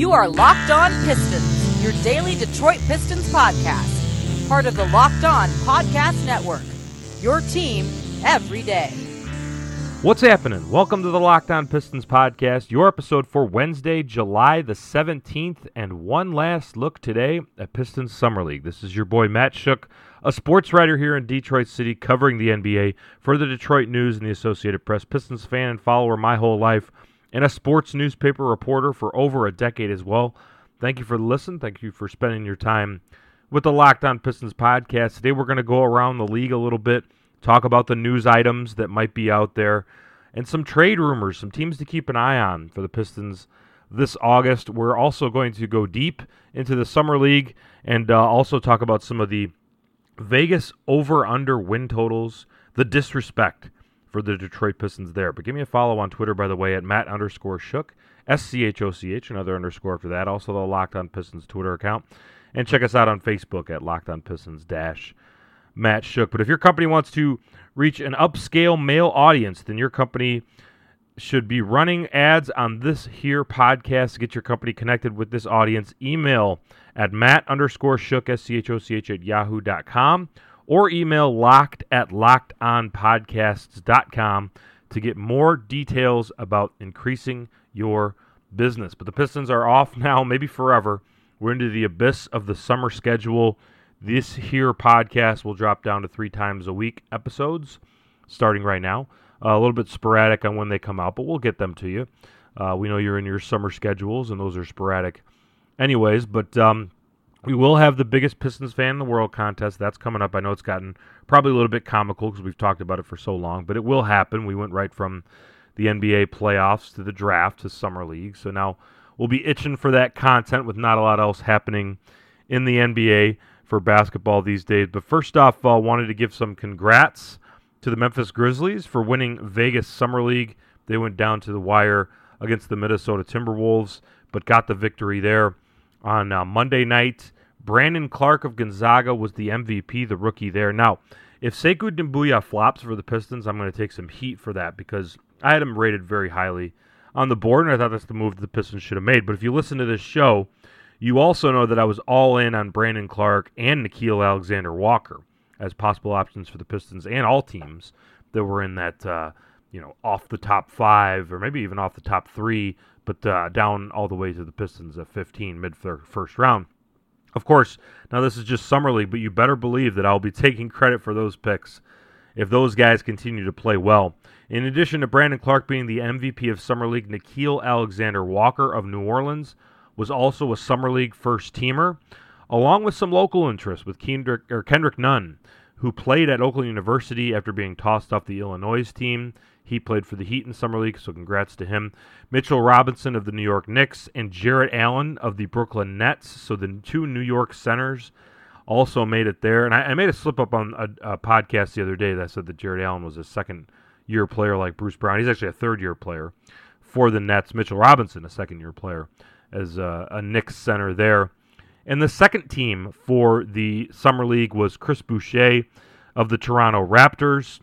You are Locked On Pistons, your daily Detroit Pistons podcast, part of the Locked On Podcast Network. Your team every day. What's happening? Welcome to the Locked On Pistons podcast, your episode for Wednesday, July the 17th, and one last look today at Pistons Summer League. This is your boy Matt Schoch, a sports writer here in Detroit City covering the NBA for the Detroit News and the Associated Press. Pistons fan and follower my whole life, and a sports newspaper reporter for over a decade as well. Thank you for the listen. Thank you for spending your time with the Locked On Pistons podcast. Today we're going to go around the league a little bit talk about the news items that might be out there, and some trade rumors, some teams to keep an eye on for the Pistons this August. We're also going to go deep into the Summer League and uh, also talk about some of the Vegas over under win totals, the disrespect for the Detroit Pistons there. But give me a follow on Twitter, by the way, at Matt underscore Schoch, S C H O C H, another underscore after that. Also, the Locked On Pistons Twitter account. And check us out on Facebook at Locked On Pistons Dash Matt Schoch. But if your company wants to reach an upscale male audience, then your company should be running ads on this here podcast to get your company connected with this audience. Email at Matt underscore Schoch, S C H O C H at yahoo.com, or email locked at lockedonpodcasts.com to get more details about increasing your business. But the Pistons are off now, maybe forever. We're into the abyss of the summer schedule. This here podcast will drop down to three times a week episodes starting right now. Uh, a little bit sporadic on when they come out, but we'll get them to you. Uh, we know you're in your summer schedules, and those are sporadic, anyways. But um, we will have the biggest Pistons fan in the world contest. That's coming up. I know it's gotten probably a little bit comical because we've talked about it for so long, but it will happen. We went right from the NBA playoffs to the draft to summer league, so now we'll be itching for that content with not a lot else happening in the NBA for basketball these days. But first off, I uh, wanted to give some congrats to the Memphis Grizzlies for winning Vegas Summer League. They went down to the wire against the Minnesota Timberwolves, but got the victory there on uh, Monday night. Brandon Clarke of Gonzaga was the MVP, the rookie there. Now, if Sekou Doumbouya flops for the Pistons, I'm going to take some heat for that because I had him rated very highly on the board, and I thought that's the move that the Pistons should have made. But if you listen to this show, you also know that I was all in on Brandon Clarke and Nickeil Alexander Walker as possible options for the Pistons and all teams that were in that, uh, you know, off the top five or maybe even off the top three, but uh, down all the way to the Pistons at 15 mid first round. Of course, now this is just summer league, but you better believe that I'll be taking credit for those picks if those guys continue to play well. In addition to Brandon Clarke being the MVP of summer league, Nickeil Alexander Walker of New Orleans was also a summer league first teamer, along with some local interest with Kendrick, Kendrick Nunn, who played at Oakland University after being tossed off the Illinois team. He played for the Heat in Summer League, so congrats to him. Mitchell Robinson of the New York Knicks and Jarrett Allen of the Brooklyn Nets. So the two New York centers also made it there. And I, I made a slip up on a, a, podcast the other day that said that Jarrett Allen was a second year player like Bruce Brown. He's actually a third year player for the Nets. Mitchell Robinson, a second year player as a, a Knicks center there. And the second team for the Summer League was Chris Boucher of the Toronto Raptors.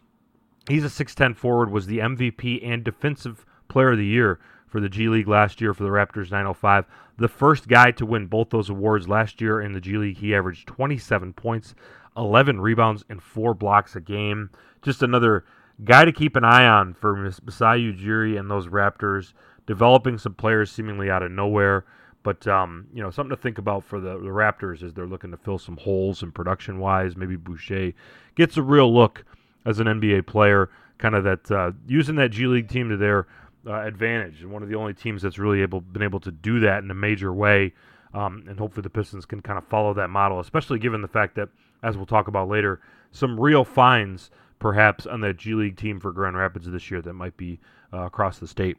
He's a 6'10 forward, was the MVP and Defensive Player of the Year for the G League last year for the Raptors 905. The first guy to win both those awards last year in the G League. He averaged 27 points, 11 rebounds, and four blocks a game. Just another guy to keep an eye on for Masai Ujiri and those Raptors developing some players seemingly out of nowhere. But um, you know, something to think about for the, the Raptors as they're looking to fill some holes in production wise. Maybe Boucher gets a real look as an NBA player, kind of that uh, using that G League team to their uh, advantage. And one of the only teams that's really able been able to do that in a major way. Um, and hopefully the Pistons can kind of follow that model, especially given the fact that, as we'll talk about later, some real finds perhaps on that G League team for Grand Rapids this year that might be uh, across the state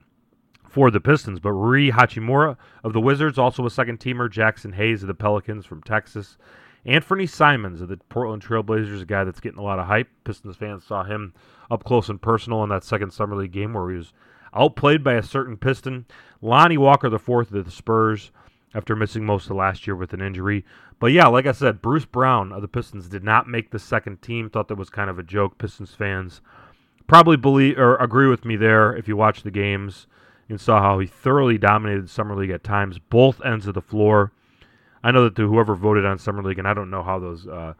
for the Pistons. But Rui Hachimura of the Wizards, also a second teamer. Jaxson Hayes of the Pelicans from Texas. Anthony Simons of the Portland Trailblazers, a guy that's getting a lot of hype. Pistons fans saw him up close and personal in that second Summer League game where he was outplayed by a certain Piston. Lonnie Walker, the fourth of the Spurs, after missing most of last year with an injury. But yeah, like I said, Bruce Brown of the Pistons did not make the second team. Thought that was kind of a joke. Pistons fans probably believe or agree with me there if you watch the games and saw how he thoroughly dominated Summer League at times, both ends of the floor. I know that the, whoever voted on Summer League, and I don't know how those uh,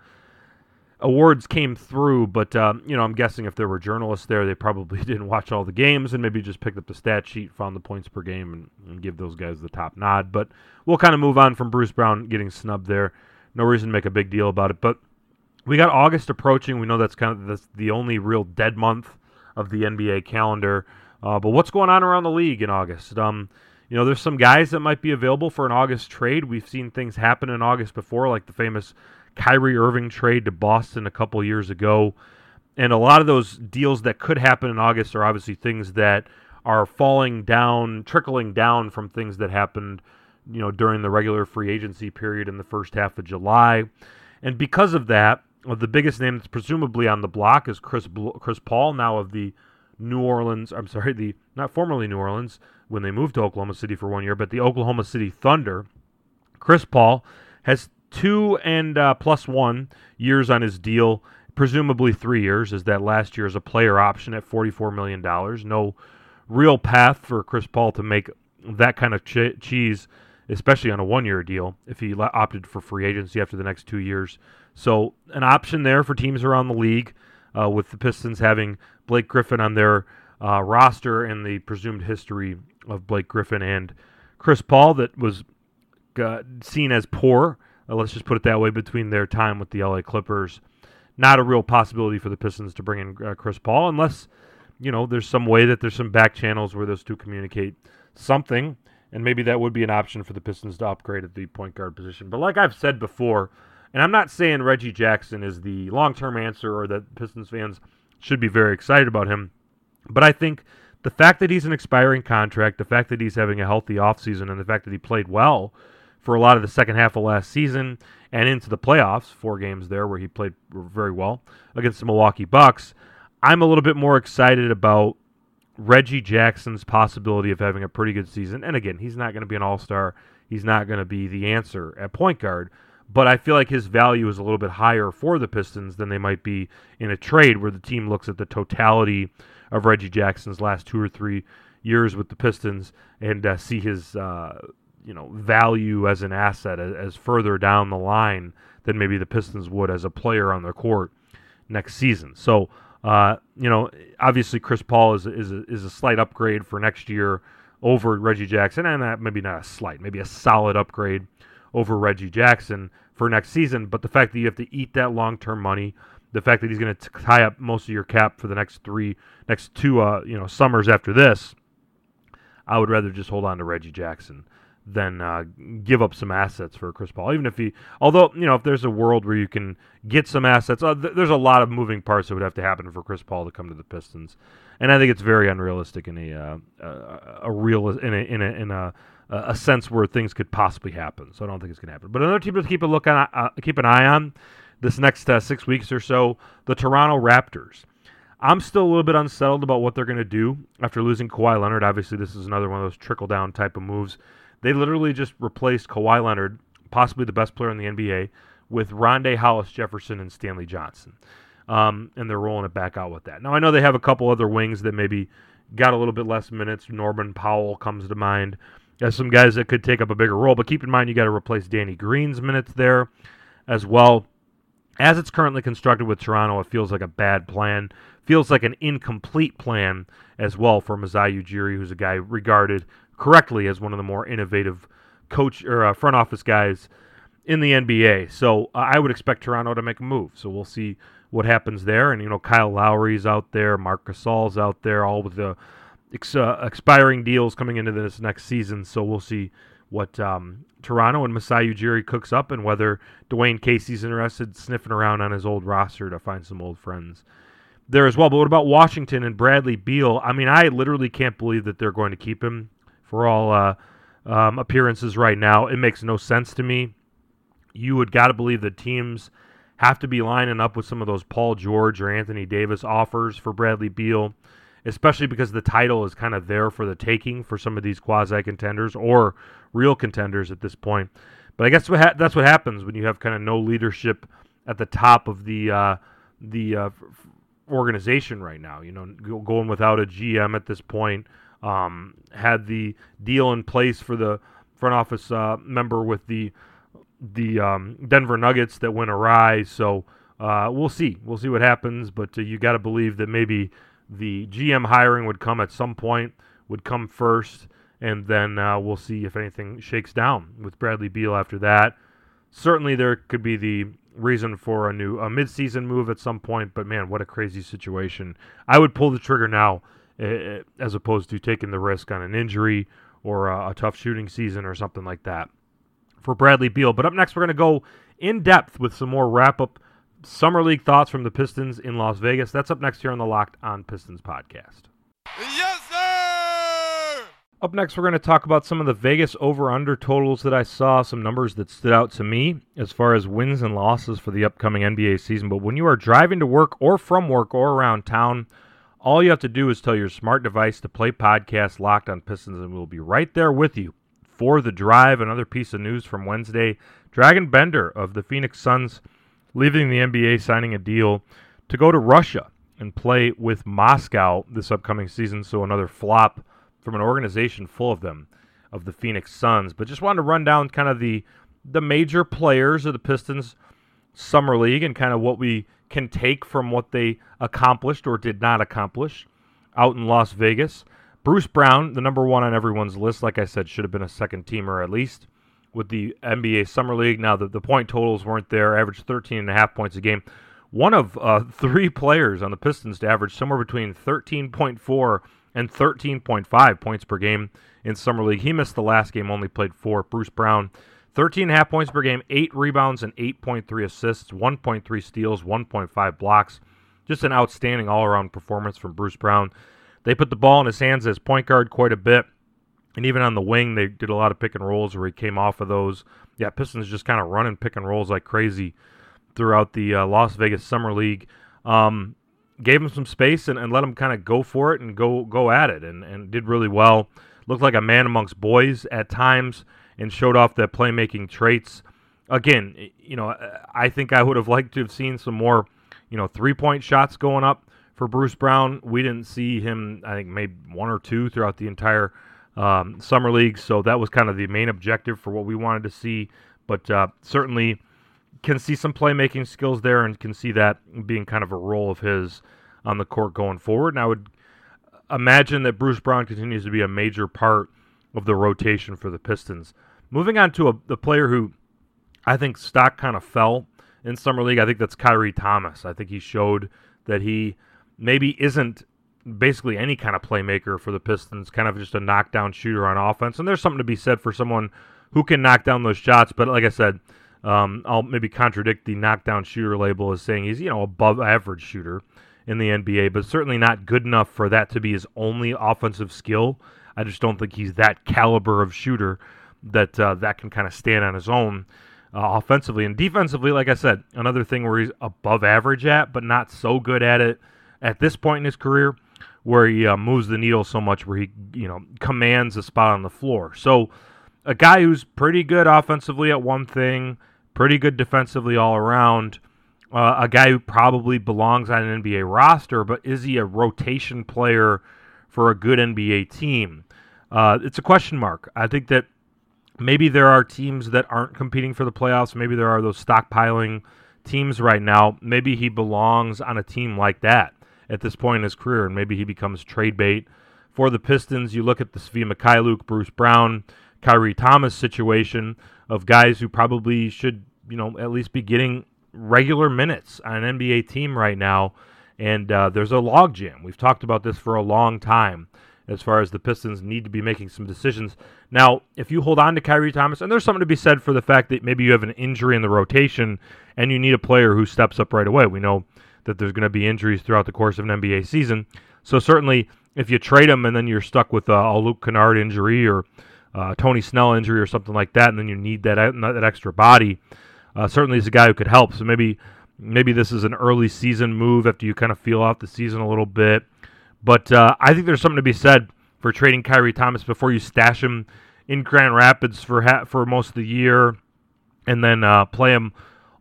awards came through, but um, you know, I'm guessing if there were journalists there, they probably didn't watch all the games and maybe just picked up the stat sheet, found the points per game, and, and give those guys the top nod. But we'll kind of move on from Bruce Brown getting snubbed there. No reason to make a big deal about it, but we got August approaching. We know that's kind of the, the only real dead month of the NBA calendar. Uh, but what's going on around the league in August? Um, you know, there's some guys that might be available for an August trade. We've seen things happen in August before, like the famous Kyrie Irving trade to Boston a couple years ago. And a lot of those deals that could happen in August are obviously things that are falling down, trickling down from things that happened, you know, during the regular free agency period in the first half of July. And because of that, the biggest name that's presumably on the block is Chris Chris Paul, now of the New Orleans. I'm sorry, the not formerly New Orleans when they moved to Oklahoma City for one year, but the Oklahoma City Thunder. Chris Paul has two and uh, plus one years on his deal, presumably three years, as that last year is a player option at $44 million. No real path for Chris Paul to make that kind of ch- cheese, especially on a one year deal, if he opted for free agency after the next two years. So, an option there for teams around the league, uh, with the Pistons having Blake Griffin on their uh, roster and the presumed history of Blake Griffin and Chris Paul that was uh, seen as poor uh, let's just put it that way, between their time with the LA Clippers. Not a real possibility for the Pistons to bring in uh, Chris Paul unless, you know, there's some way that there's some back channels where those two communicate something, and maybe that would be an option for the Pistons to upgrade at the point guard position. But like I've said before, and I'm not saying Reggie Jackson is the long term answer or that Pistons fans should be very excited about him, but I think the fact that he's an expiring contract, the fact that he's having a healthy offseason, and the fact that he played well for a lot of the second half of last season and into the playoffs, four games there where he played very well against the Milwaukee Bucks. I'm a little bit more excited about Reggie Jackson's possibility of having a pretty good season. And again, he's not going to be an all star, he's not going to be the answer at point guard. But I feel like his value is a little bit higher for the Pistons than they might be in a trade where the team looks at the totality of Reggie Jackson's last two or three years with the Pistons and uh, see his uh, you know value as an asset as, as, further down the line than maybe the Pistons would as a player on their court next season. So uh, you know, obviously Chris Paul is is a, is a slight upgrade for next year over Reggie Jackson, and that maybe not a slight, maybe a solid upgrade over Reggie Jackson for next season. But the fact that you have to eat that long term money, the fact that he's going to tie up most of your cap for the next three, next two, uh, you know, summers after this, I would rather just hold on to Reggie Jackson than uh, give up some assets for Chris Paul. Even if he, although you know, if there's a world where you can get some assets, uh, th- there's a lot of moving parts that would have to happen for Chris Paul to come to the Pistons, and I think it's very unrealistic in a uh, a, real in a in a in a a sense where things could possibly happen. So I don't think it's going to happen. But another team to keep a look on, uh, keep an eye on this next uh, six weeks or so, the Toronto Raptors. I'm still a little bit unsettled about what they're going to do after losing Kawhi Leonard. Obviously, this is another one of those trickle down type of moves they literally just replaced Kawhi Leonard, possibly the best player in the NBA, with Rondae Hollis Jefferson and Stanley Johnson. Um, and they're rolling it back out with that. Now, I know they have a couple other wings that maybe got a little bit less minutes. Norman Powell comes to mind as some guys that could take up a bigger role, but keep in mind you got to replace Danny Green's minutes there as well. As it's currently constructed with Toronto, it feels like a bad plan. Feels like an incomplete plan as well for Masai Ujiri, who's a guy regarded correctly as one of the more innovative coach or uh, front office guys in the NBA. So uh, I would expect Toronto to make a move. So we'll see what happens there. And you know, Kyle Lowry's out there, Marc Gasol's out there, all with the ex- uh, expiring deals coming into this next season. So we'll see what um, Toronto and Masai Ujiri cooks up, and whether Dwane Casey's interested sniffing around on his old roster to find some old friends there as well. But what about Washington and Bradley Beal? I mean, I literally can't believe that they're going to keep him for all uh, um, appearances right now. It makes no sense to me. You would got to believe that teams have to be lining up with some of those Paul George or Anthony Davis offers for Bradley Beal, especially because the title is kind of there for the taking for some of these quasi contenders or real contenders at this point. But I guess what ha- that's what happens when you have kind of no leadership at the top of the uh, the uh, organization right now. You know, going without a GM at this point um, had the deal in place for the front office uh, member with the the um, Denver Nuggets that went awry. So uh, we'll see. We'll see what happens. But uh, you got to believe that maybe the GM hiring would come at some point, would come first, and then uh, we'll see if anything shakes down with Bradley Beal after that. Certainly, there could be the reason for a new a midseason move at some point. But man, what a crazy situation! I would pull the trigger now, uh, as opposed to taking the risk on an injury or a, a tough shooting season or something like that for Bradley Beal. But up next, we're going to go in depth with some more wrap up summer league thoughts from the Pistons in Las Vegas. That's up next here on the Locked On Pistons podcast. Yes, sir! Up next, we're going to talk about some of the Vegas over under totals that I saw, some numbers that stood out to me as far as wins and losses for the upcoming NBA season. But when you are driving to work or from work or around town, all you have to do is tell your smart device to play podcast Locked on Pistons, and we'll be right there with you for the drive. Another piece of news from Wednesday Dragan Bender of the Phoenix Suns leaving the NBA, signing a deal to go to Russia and play with Moscow this upcoming season. So another flop from an organization full of them, of the Phoenix Suns. But just wanted to run down kind of the the major players of the Pistons summer league and kind of what we can take from what they accomplished or did not accomplish out in Las Vegas. Bruce Brown, the number one on everyone's list, like I said, should have been a second teamer at least with the NBA Summer League. Now, the, the point totals weren't there, averaged 13 and a half points a game. One of uh, three players on the Pistons to average somewhere between 13.4 and 13.5 points per game in Summer League. He missed the last game, only played four. Bruce Brown, 13 and a half points per game, eight rebounds and 8.3 assists, 1.3 steals, 1.5 blocks. Just an outstanding all around performance from Bruce Brown. They put the ball in his hands as point guard quite a bit. And even on the wing, they did a lot of pick and rolls where he came off of those. Yeah, Pistons just kind of running pick and rolls like crazy throughout the uh, Las Vegas Summer League. Um, gave him some space and, and let him kind of go for it and go go at it, and, and did really well. Looked like a man amongst boys at times and showed off that playmaking traits. Again, you know, I think I would have liked to have seen some more, you know, three point shots going up for Bruce Brown. We didn't see him, I think, maybe one or two throughout the entire um, summer league. So that was kind of the main objective for what we wanted to see. But uh, certainly can see some playmaking skills there, and can see that being kind of a role of his on the court going forward. And I would imagine that Bruce Brown continues to be a major part of the rotation for the Pistons. Moving on to a, the player who I think stock kind of fell in summer league. I think that's Khyri Thomas. I think he showed that he maybe isn't basically any kind of playmaker for the Pistons, kind of just a knockdown shooter on offense. And there's something to be said for someone who can knock down those shots. But like I said, um, I'll maybe contradict the knockdown shooter label as saying he's you know above average shooter in the NBA, but certainly not good enough for that to be his only offensive skill. I just don't think he's that caliber of shooter that uh, that can kind of stand on his own uh, offensively and defensively. Like I said, another thing where he's above average at, but not so good at it at this point in his career where he uh, moves the needle so much, where he you know commands a spot on the floor. So a guy who's pretty good offensively at one thing, pretty good defensively all around. Uh, a guy who probably belongs on an NBA roster, but is he a rotation player for a good NBA team? Uh, it's a question mark. I think that maybe there are teams that aren't competing for the playoffs. Maybe there are those stockpiling teams right now. Maybe he belongs on a team like that at this point in his career, and maybe he becomes trade bait for the Pistons. You look at the Svi Mykhailiuk, Bruce Brown, Khyri Thomas situation of guys who probably should, you know, at least be getting regular minutes on an NBA team right now. And uh, there's a logjam. We've talked about this for a long time as far as the Pistons need to be making some decisions. Now, if you hold on to Khyri Thomas, and there's something to be said for the fact that maybe you have an injury in the rotation and you need a player who steps up right away. We know that there's going to be injuries throughout the course of an NBA season. So certainly, if you trade him and then you're stuck with a, Luke Kennard injury or uh, Tony Snell injury or something like that, and then you need that that extra body, uh, certainly he's a guy who could help. So maybe maybe this is an early season move after you kind of feel out the season a little bit. But uh, I think there's something to be said for trading Khyri Thomas before you stash him in Grand Rapids for ha- for most of the year, and then uh, play him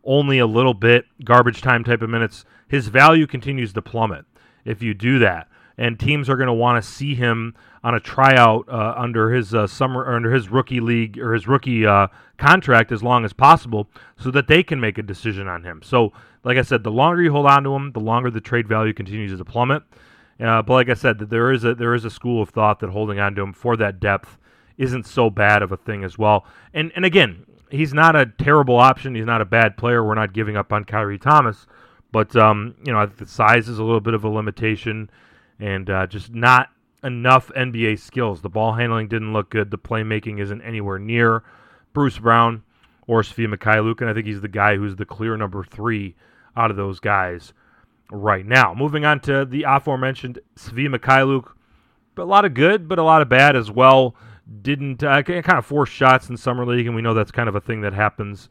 only a little bit, garbage time type of minutes his value continues to plummet if you do that. and teams are going to want to see him on a tryout uh, under his uh, summer under his rookie league or his rookie uh, contract as long as possible, so that they can make a decision on him. So, like I said, the longer you hold on to him, the longer the trade value continues to plummet. Uh, but like I said, there is a there is a school of thought that holding on to him for that depth isn't so bad of a thing as well. And and again, he's not a terrible option. He's not a bad player. We're not giving up on Khyri Thomas, but um, you know, the size is a little bit of a limitation, and uh, just not enough NBA skills. The ball handling didn't look good. The playmaking isn't anywhere near Bruce Brown or Svi Mykhailiuk, and I think he's the guy who's the clear number three out of those guys right now. Moving on to the aforementioned Svi Mykhailiuk, but a lot of good, but a lot of bad as well. Didn't uh, kind of force shots in summer league, and we know that's kind of a thing that happens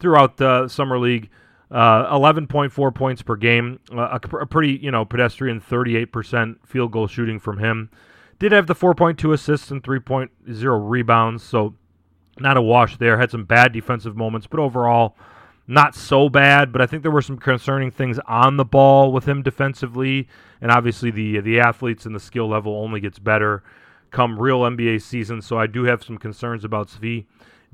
throughout the summer league. Uh, 11.4 points per game, uh, a, a, pretty you know pedestrian 38% field goal shooting from him. Did have the 4.2 assists and 3.0 rebounds, so not a wash there. Had some bad defensive moments, but overall not so bad, but I think there were some concerning things on the ball with him defensively, and obviously the the athletes and the skill level only gets better come real NBA season. So I do have some concerns about Svi.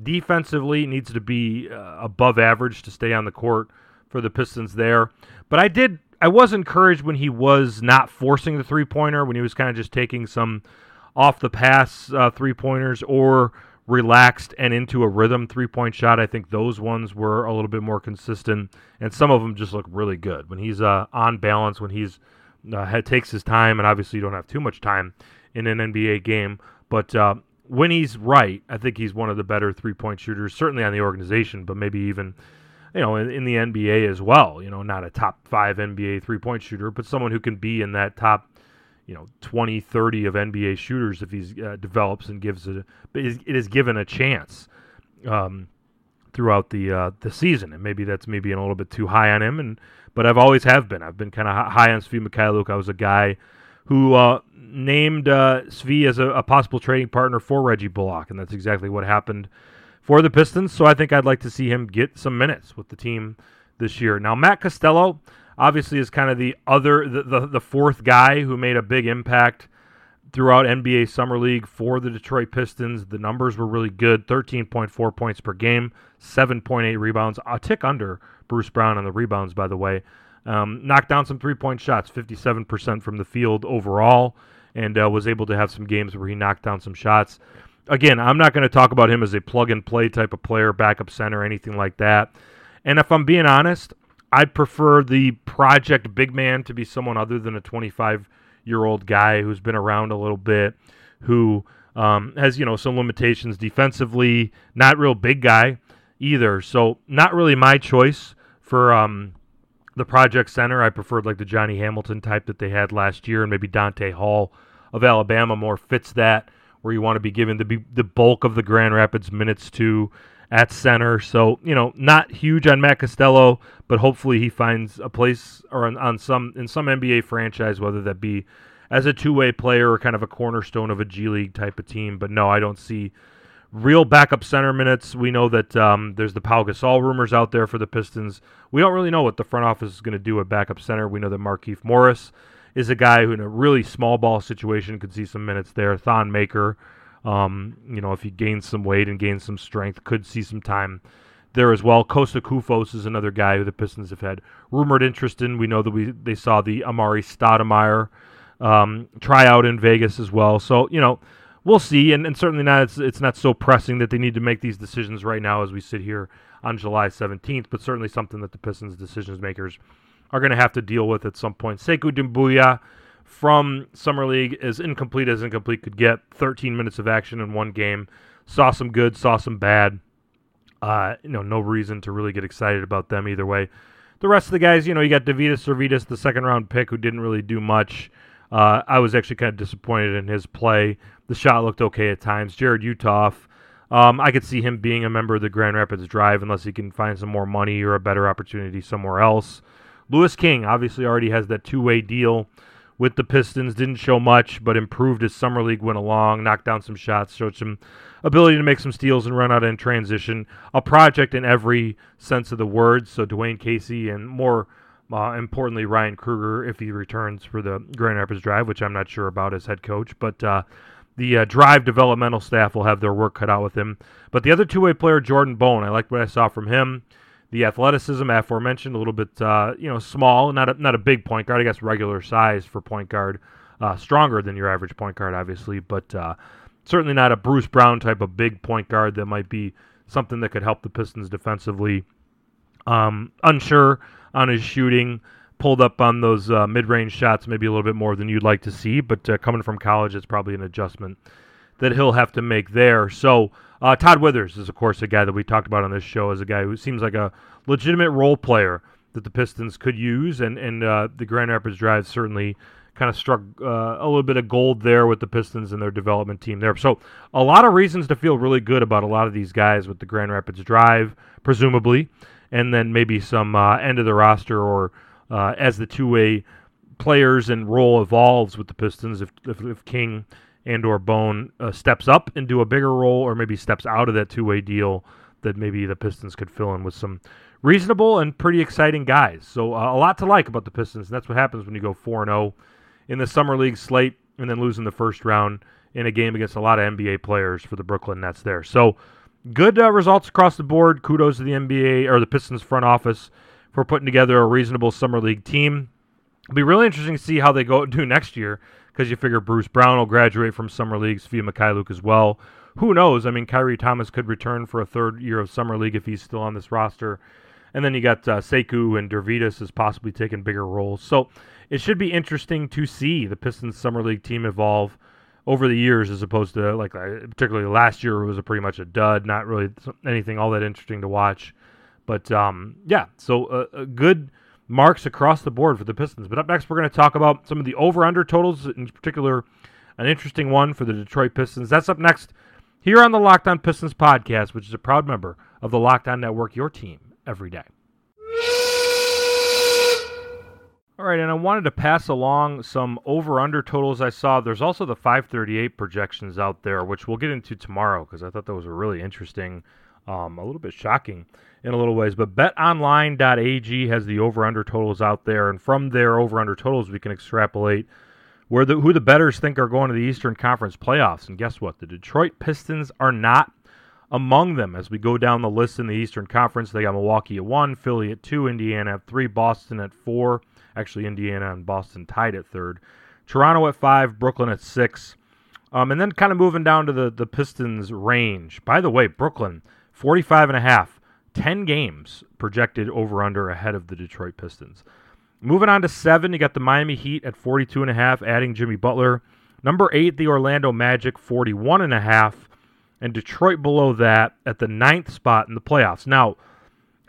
Defensively, needs to be uh, above average to stay on the court for the Pistons there. But I did, I was encouraged when he was not forcing the three pointer, when he was kind of just taking some off the pass uh, three pointers or relaxed and into a rhythm three point shot. I think those ones were a little bit more consistent, and some of them just look really good when he's uh, on balance. When he's uh, takes his time, and obviously you don't have too much time in an NBA game, but uh, when he's right, I think he's one of the better three point shooters, certainly on the organization, but maybe even you know in, in the NBA as well. You know, not a top five NBA three point shooter, but someone who can be in that top you know 20 30 of nba shooters if he uh, develops and gives it it is given a chance um, throughout the uh, the season and maybe that's maybe a little bit too high on him and but I've always have been. I've been kind of high on Svi Mykhailiuk I was a guy who uh, named uh, Svi as a, a, possible trading partner for Reggie Bullock and that's exactly what happened for the Pistons so I think I'd like to see him get some minutes with the team this year. Now Matt Costello obviously is kind of the other the, the, the fourth guy who made a big impact throughout NBA Summer League for the Detroit Pistons. The numbers were really good 13.4 points per game, 7.8 rebounds, a tick under Bruce Brown on the rebounds, by the way. Um, knocked down some three point shots, 57% from the field overall, and uh, was able to have some games where he knocked down some shots. Again, I'm not going to talk about him as a plug and play type of player, backup center, anything like that. And if I'm being honest, I'd prefer the project big man to be someone other than a 25 year old guy who's been around a little bit, who um, has you know some limitations defensively, not real big guy either. So not really my choice for um, the project center. I preferred like the Johnny Hamilton type that they had last year, and maybe Donta Hall of Alabama more fits that, where you want to be given the the bulk of the Grand Rapids minutes to at center. So, you know, not huge on Matt Costello, but hopefully he finds a place or on, on some in some NBA franchise, whether that be as a two way player or kind of a cornerstone of a G League type of team. But no, I don't see real backup center minutes. We know that um, there's the Pau Gasol rumors out there for the Pistons. We don't really know what the front office is going to do at backup center. We know that Markieff Morris is a guy who, in a really small ball situation, could see some minutes there. Thon Maker um, you know, if he gains some weight and gains some strength, could see some time there as well. Kosta Koufos is another guy who the Pistons have had rumored interest in. We know that we they saw the Amar'e Stoudemire um, tryout in Vegas as well. So you know, we'll see. And, and certainly not it's it's not so pressing that they need to make these decisions right now as we sit here on July 17th. But certainly something that the Pistons decisions makers are going to have to deal with at some point. Sekou Doumbouya from Summer League, as incomplete as incomplete could get. 13 minutes of action in one game. Saw some good, saw some bad. Uh, you know, no reason to really get excited about them either way. The rest of the guys, you know, you got Deividas Sirvydis, the second round pick, who didn't really do much. Uh, I was actually kind of disappointed in his play. The shot looked okay at times. Jarrod Uthoff, um, I could see him being a member of the Grand Rapids Drive unless he can find some more money or a better opportunity somewhere else. Louis King obviously already has that two way deal with the Pistons. Didn't show much, but improved as summer league went along. Knocked down some shots, showed some ability to make some steals and run out in transition. A project in every sense of the word. So Dwane Casey and more Uh, importantly, Ryan Krueger, if he returns for the Grand Rapids Drive, which I'm not sure about as head coach, but uh, the uh, Drive developmental staff will have their work cut out with him. But the other two-way player, Jordan Bone, I liked what I saw from him. The athleticism, aforementioned, a little bit, uh, you know, small, not a, not a big point guard. I guess regular size for point guard, uh, stronger than your average point guard, obviously, but uh, certainly not a Bruce Brown type of big point guard that might be something that could help the Pistons defensively. Um, unsure on his shooting, pulled up on those uh, mid-range shots maybe a little bit more than you'd like to see, but uh, coming from college, it's probably an adjustment that he'll have to make there. So uh, Todd Withers is, of course, a guy that we talked about on this show as a guy who seems like a legitimate role player that the Pistons could use, and and uh, the Grand Rapids Drive certainly kind of struck uh, a little bit of gold there with the Pistons and their development team there. So a lot of reasons to feel really good about a lot of these guys with the Grand Rapids Drive, presumably, and then maybe some uh, end of the roster or uh, as the two way players and role evolves with the Pistons. If if, if King and or Bone uh, steps up into a bigger role, or maybe steps out of that two way deal, that maybe the Pistons could fill in with some reasonable and pretty exciting guys. So uh, a lot to like about the Pistons. And that's what happens when you go four and zero oh in the summer league slate and then losing the first round in a game against a lot of NBA players for the Brooklyn Nets there. So good uh, results across the board. Kudos to the NBA or the Pistons front office for putting together a reasonable summer league team. It'll be really interesting to see how they go do next year because you figure Bruce Brown will graduate from summer league, Svi Mykhailiuk as well. Who knows? I mean, Khyri Thomas could return for a third year of summer league if he's still on this roster. And then you got uh, Sekou and Sirvydis as possibly taking bigger roles. So it should be interesting to see the Pistons summer league team evolve over the years, as opposed to like uh, particularly last year was a pretty much a dud, not really anything all that interesting to watch. But um, yeah, so uh, good marks across the board for the Pistons. But up next, we're going to talk about some of the over/under totals, in particular, an interesting one for the Detroit Pistons. That's up next here on the Locked On Pistons podcast, which is a proud member of the Locked On Network, your team every day. All right, and I wanted to pass along some over under totals I saw. There's also the 538 projections out there, which we'll get into tomorrow because I thought was a really interesting, um, a little bit shocking in a little ways. But betonline.ag has the over under totals out there, and from their over under totals, we can extrapolate where the who the betters think are going to the Eastern Conference playoffs. And guess what? The Detroit Pistons are not among them as we go down the list in the Eastern Conference. They got Milwaukee at one, Philly at two, Indiana at three, Boston at four. Actually, Indiana and Boston tied at third. Toronto at five, Brooklyn at six. Um, and then kind of moving down to the, the Pistons range. By the way, Brooklyn, 45 and a half, 10 games projected over under ahead of the Detroit Pistons. Moving on to seven, you got the Miami Heat at 42 and a half, adding Jimmy Butler. Number eight, the Orlando Magic, 41 and a half and Detroit below that at the ninth spot in the playoffs. Now,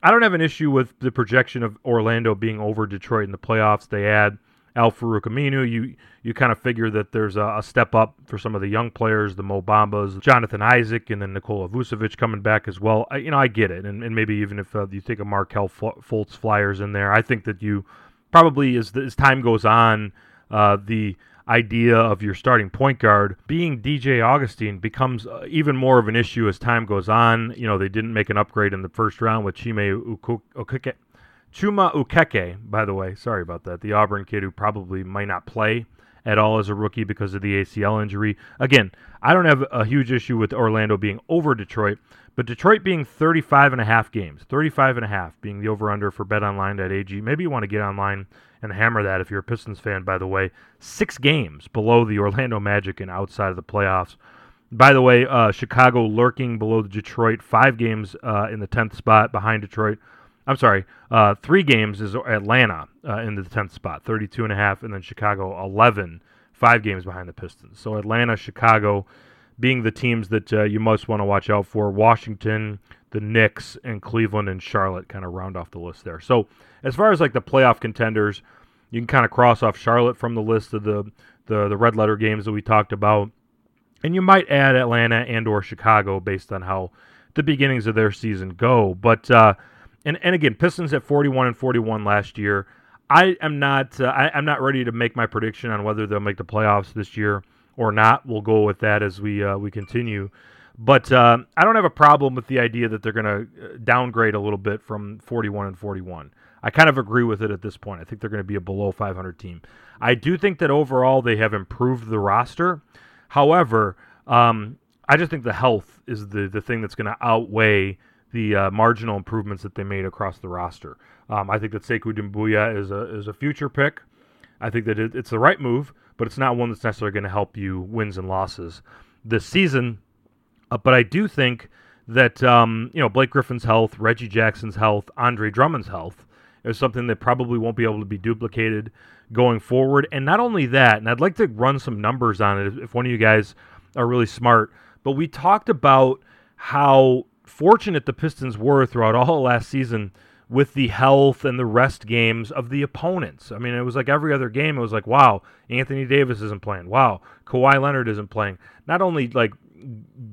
I don't have an issue with the projection of Orlando being over Detroit in the playoffs. They add Al-Farouq Aminu. You you kind of figure that there's a, a, step up for some of the young players, the Mo Bambas, Jonathan Isaac, and then Nikola Vucevic coming back as well. I, you know, I get it, and, and maybe even if uh, you take a Markelle Fultz Flyers in there, I think that you probably as as time goes on, uh, the idea of your starting point guard being DJ Augustine becomes uh, even more of an issue as time goes on. You know, they didn't make an upgrade in the first round with Chime Okeke. Chuma Okeke, by the way, sorry about that. The Auburn kid who probably might not play at all as a rookie because of the ACL injury. Again, I don't have a huge issue with Orlando being over Detroit, but Detroit being 35 and a half games, 35 and a half being the over under for betonline.ag. Maybe you want to get online and hammer that if you're a Pistons fan, by the way. Six games below the Orlando Magic and outside of the playoffs. By the way, uh, Chicago lurking below the Detroit, five games uh, in the 10th spot behind Detroit. I'm sorry, uh, three games is Atlanta uh, in the 10th spot, 32 and a half, and then Chicago 11, five games behind the Pistons. So Atlanta, Chicago being the teams that uh, you most want to watch out for. Washington, the Knicks, and Cleveland and Charlotte kind of round off the list there. So as far as like the playoff contenders, you can kind of cross off Charlotte from the list of the the, the red letter games that we talked about, and you might add Atlanta and or Chicago based on how the beginnings of their season go. But uh, and and again, Pistons at 41 and 41 last year. I am not uh, I, am not ready to make my prediction on whether they'll make the playoffs this year or not. We'll go with that as we uh, we continue. But uh, I don't have a problem with the idea that they're going to uh, downgrade a little bit from 41 and 41. I kind of agree with it at this point. I think they're going to be a below 500 team. I do think that overall they have improved the roster. However, um, I just think the health is the the thing that's going to outweigh the uh, marginal improvements that they made across the roster. Um, I think that Sekou Doumbouya is a is a future pick. I think that it, it's the right move, but it's not one that's necessarily going to help you wins and losses this season. Uh, but I do think that um, you know Blake Griffin's health, Reggie Jackson's health, Andre Drummond's health is something that probably won't be able to be duplicated going forward. And not only that, and I'd like to run some numbers on it if one of you guys are really smart. But we talked about how fortunate the Pistons were throughout all last season with the health and the rest games of the opponents. I mean, it was like every other game, it was like, wow, Anthony Davis isn't playing. Wow, Kawhi Leonard isn't playing. Not only like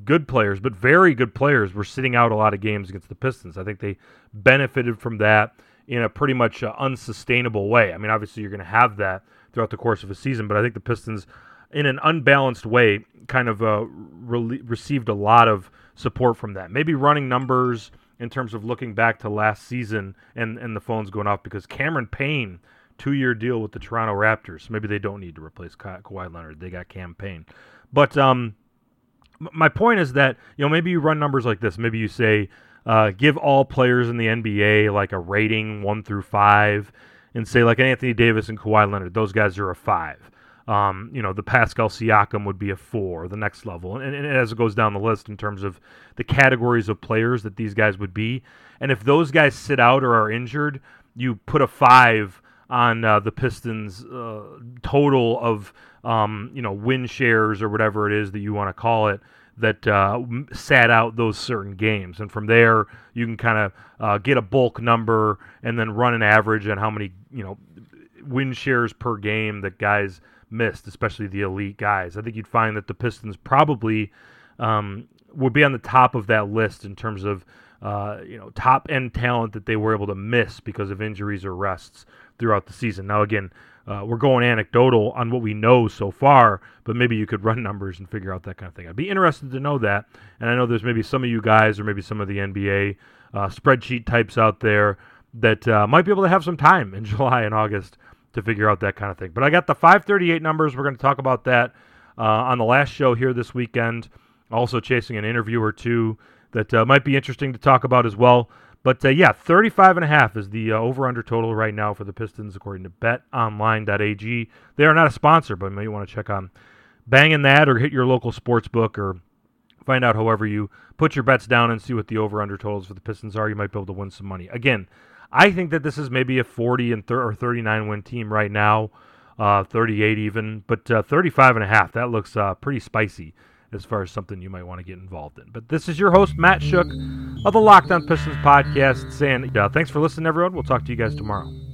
good players, but very good players were sitting out a lot of games against the Pistons. I think they benefited from that in a pretty much uh, unsustainable way. I mean, obviously, you're going to have that throughout the course of a season, but I think the Pistons, in an unbalanced way, kind of uh, re- received a lot of support from that. Maybe running numbers in terms of looking back to last season and, and the phones going off because Cameron Payne, two year deal with the Toronto Raptors. Maybe they don't need to replace Ka- Kawhi Leonard. They got Cam Payne. But um, my point is that, you know, maybe you run numbers like this. Maybe you say, uh, give all players in the NBA like a rating one through five and say, like Anthony Davis and Kawhi Leonard, those guys are a five. Um, you know, the Pascal Siakam would be a four, the next level. And, and, as it goes down the list in terms of the categories of players that these guys would be. And if those guys sit out or are injured, you put a five on uh, the Pistons' uh, total of, um, you know, win shares or whatever it is that you want to call it that uh, sat out those certain games. And from there, you can kind of uh, get a bulk number and then run an average on how many, you know, win shares per game that guys missed, especially the elite guys. I think you'd find that the Pistons probably um, would be on the top of that list in terms of uh, you know top end talent that they were able to miss because of injuries or rests throughout the season. Now again, uh, we're going anecdotal on what we know so far, but maybe you could run numbers and figure out that kind of thing. I'd be interested to know that, and I know there's maybe some of you guys or maybe some of the NBA uh, spreadsheet types out there that uh, might be able to have some time in July and August to figure out that kind of thing. But I got the 538 numbers. We're going to talk about that uh, on the last show here this weekend. Also, chasing an interview or two that uh, might be interesting to talk about as well. But uh, yeah, 35 and a half is the uh, over under total right now for the Pistons, according to betonline.ag. They are not a sponsor, but you may want to check on banging that or hit your local sports book or find out however you put your bets down and see what the over under totals for the Pistons are. You might be able to win some money. Again, I think that this is maybe a 40 and thir- or 39 win team right now, uh, 38 even, but uh, 35 and a half. That looks uh, pretty spicy as far as something you might want to get involved in. But this is your host Matt Schoch of the Locked On Pistons podcast, saying uh, thanks for listening, everyone. We'll talk to you guys tomorrow.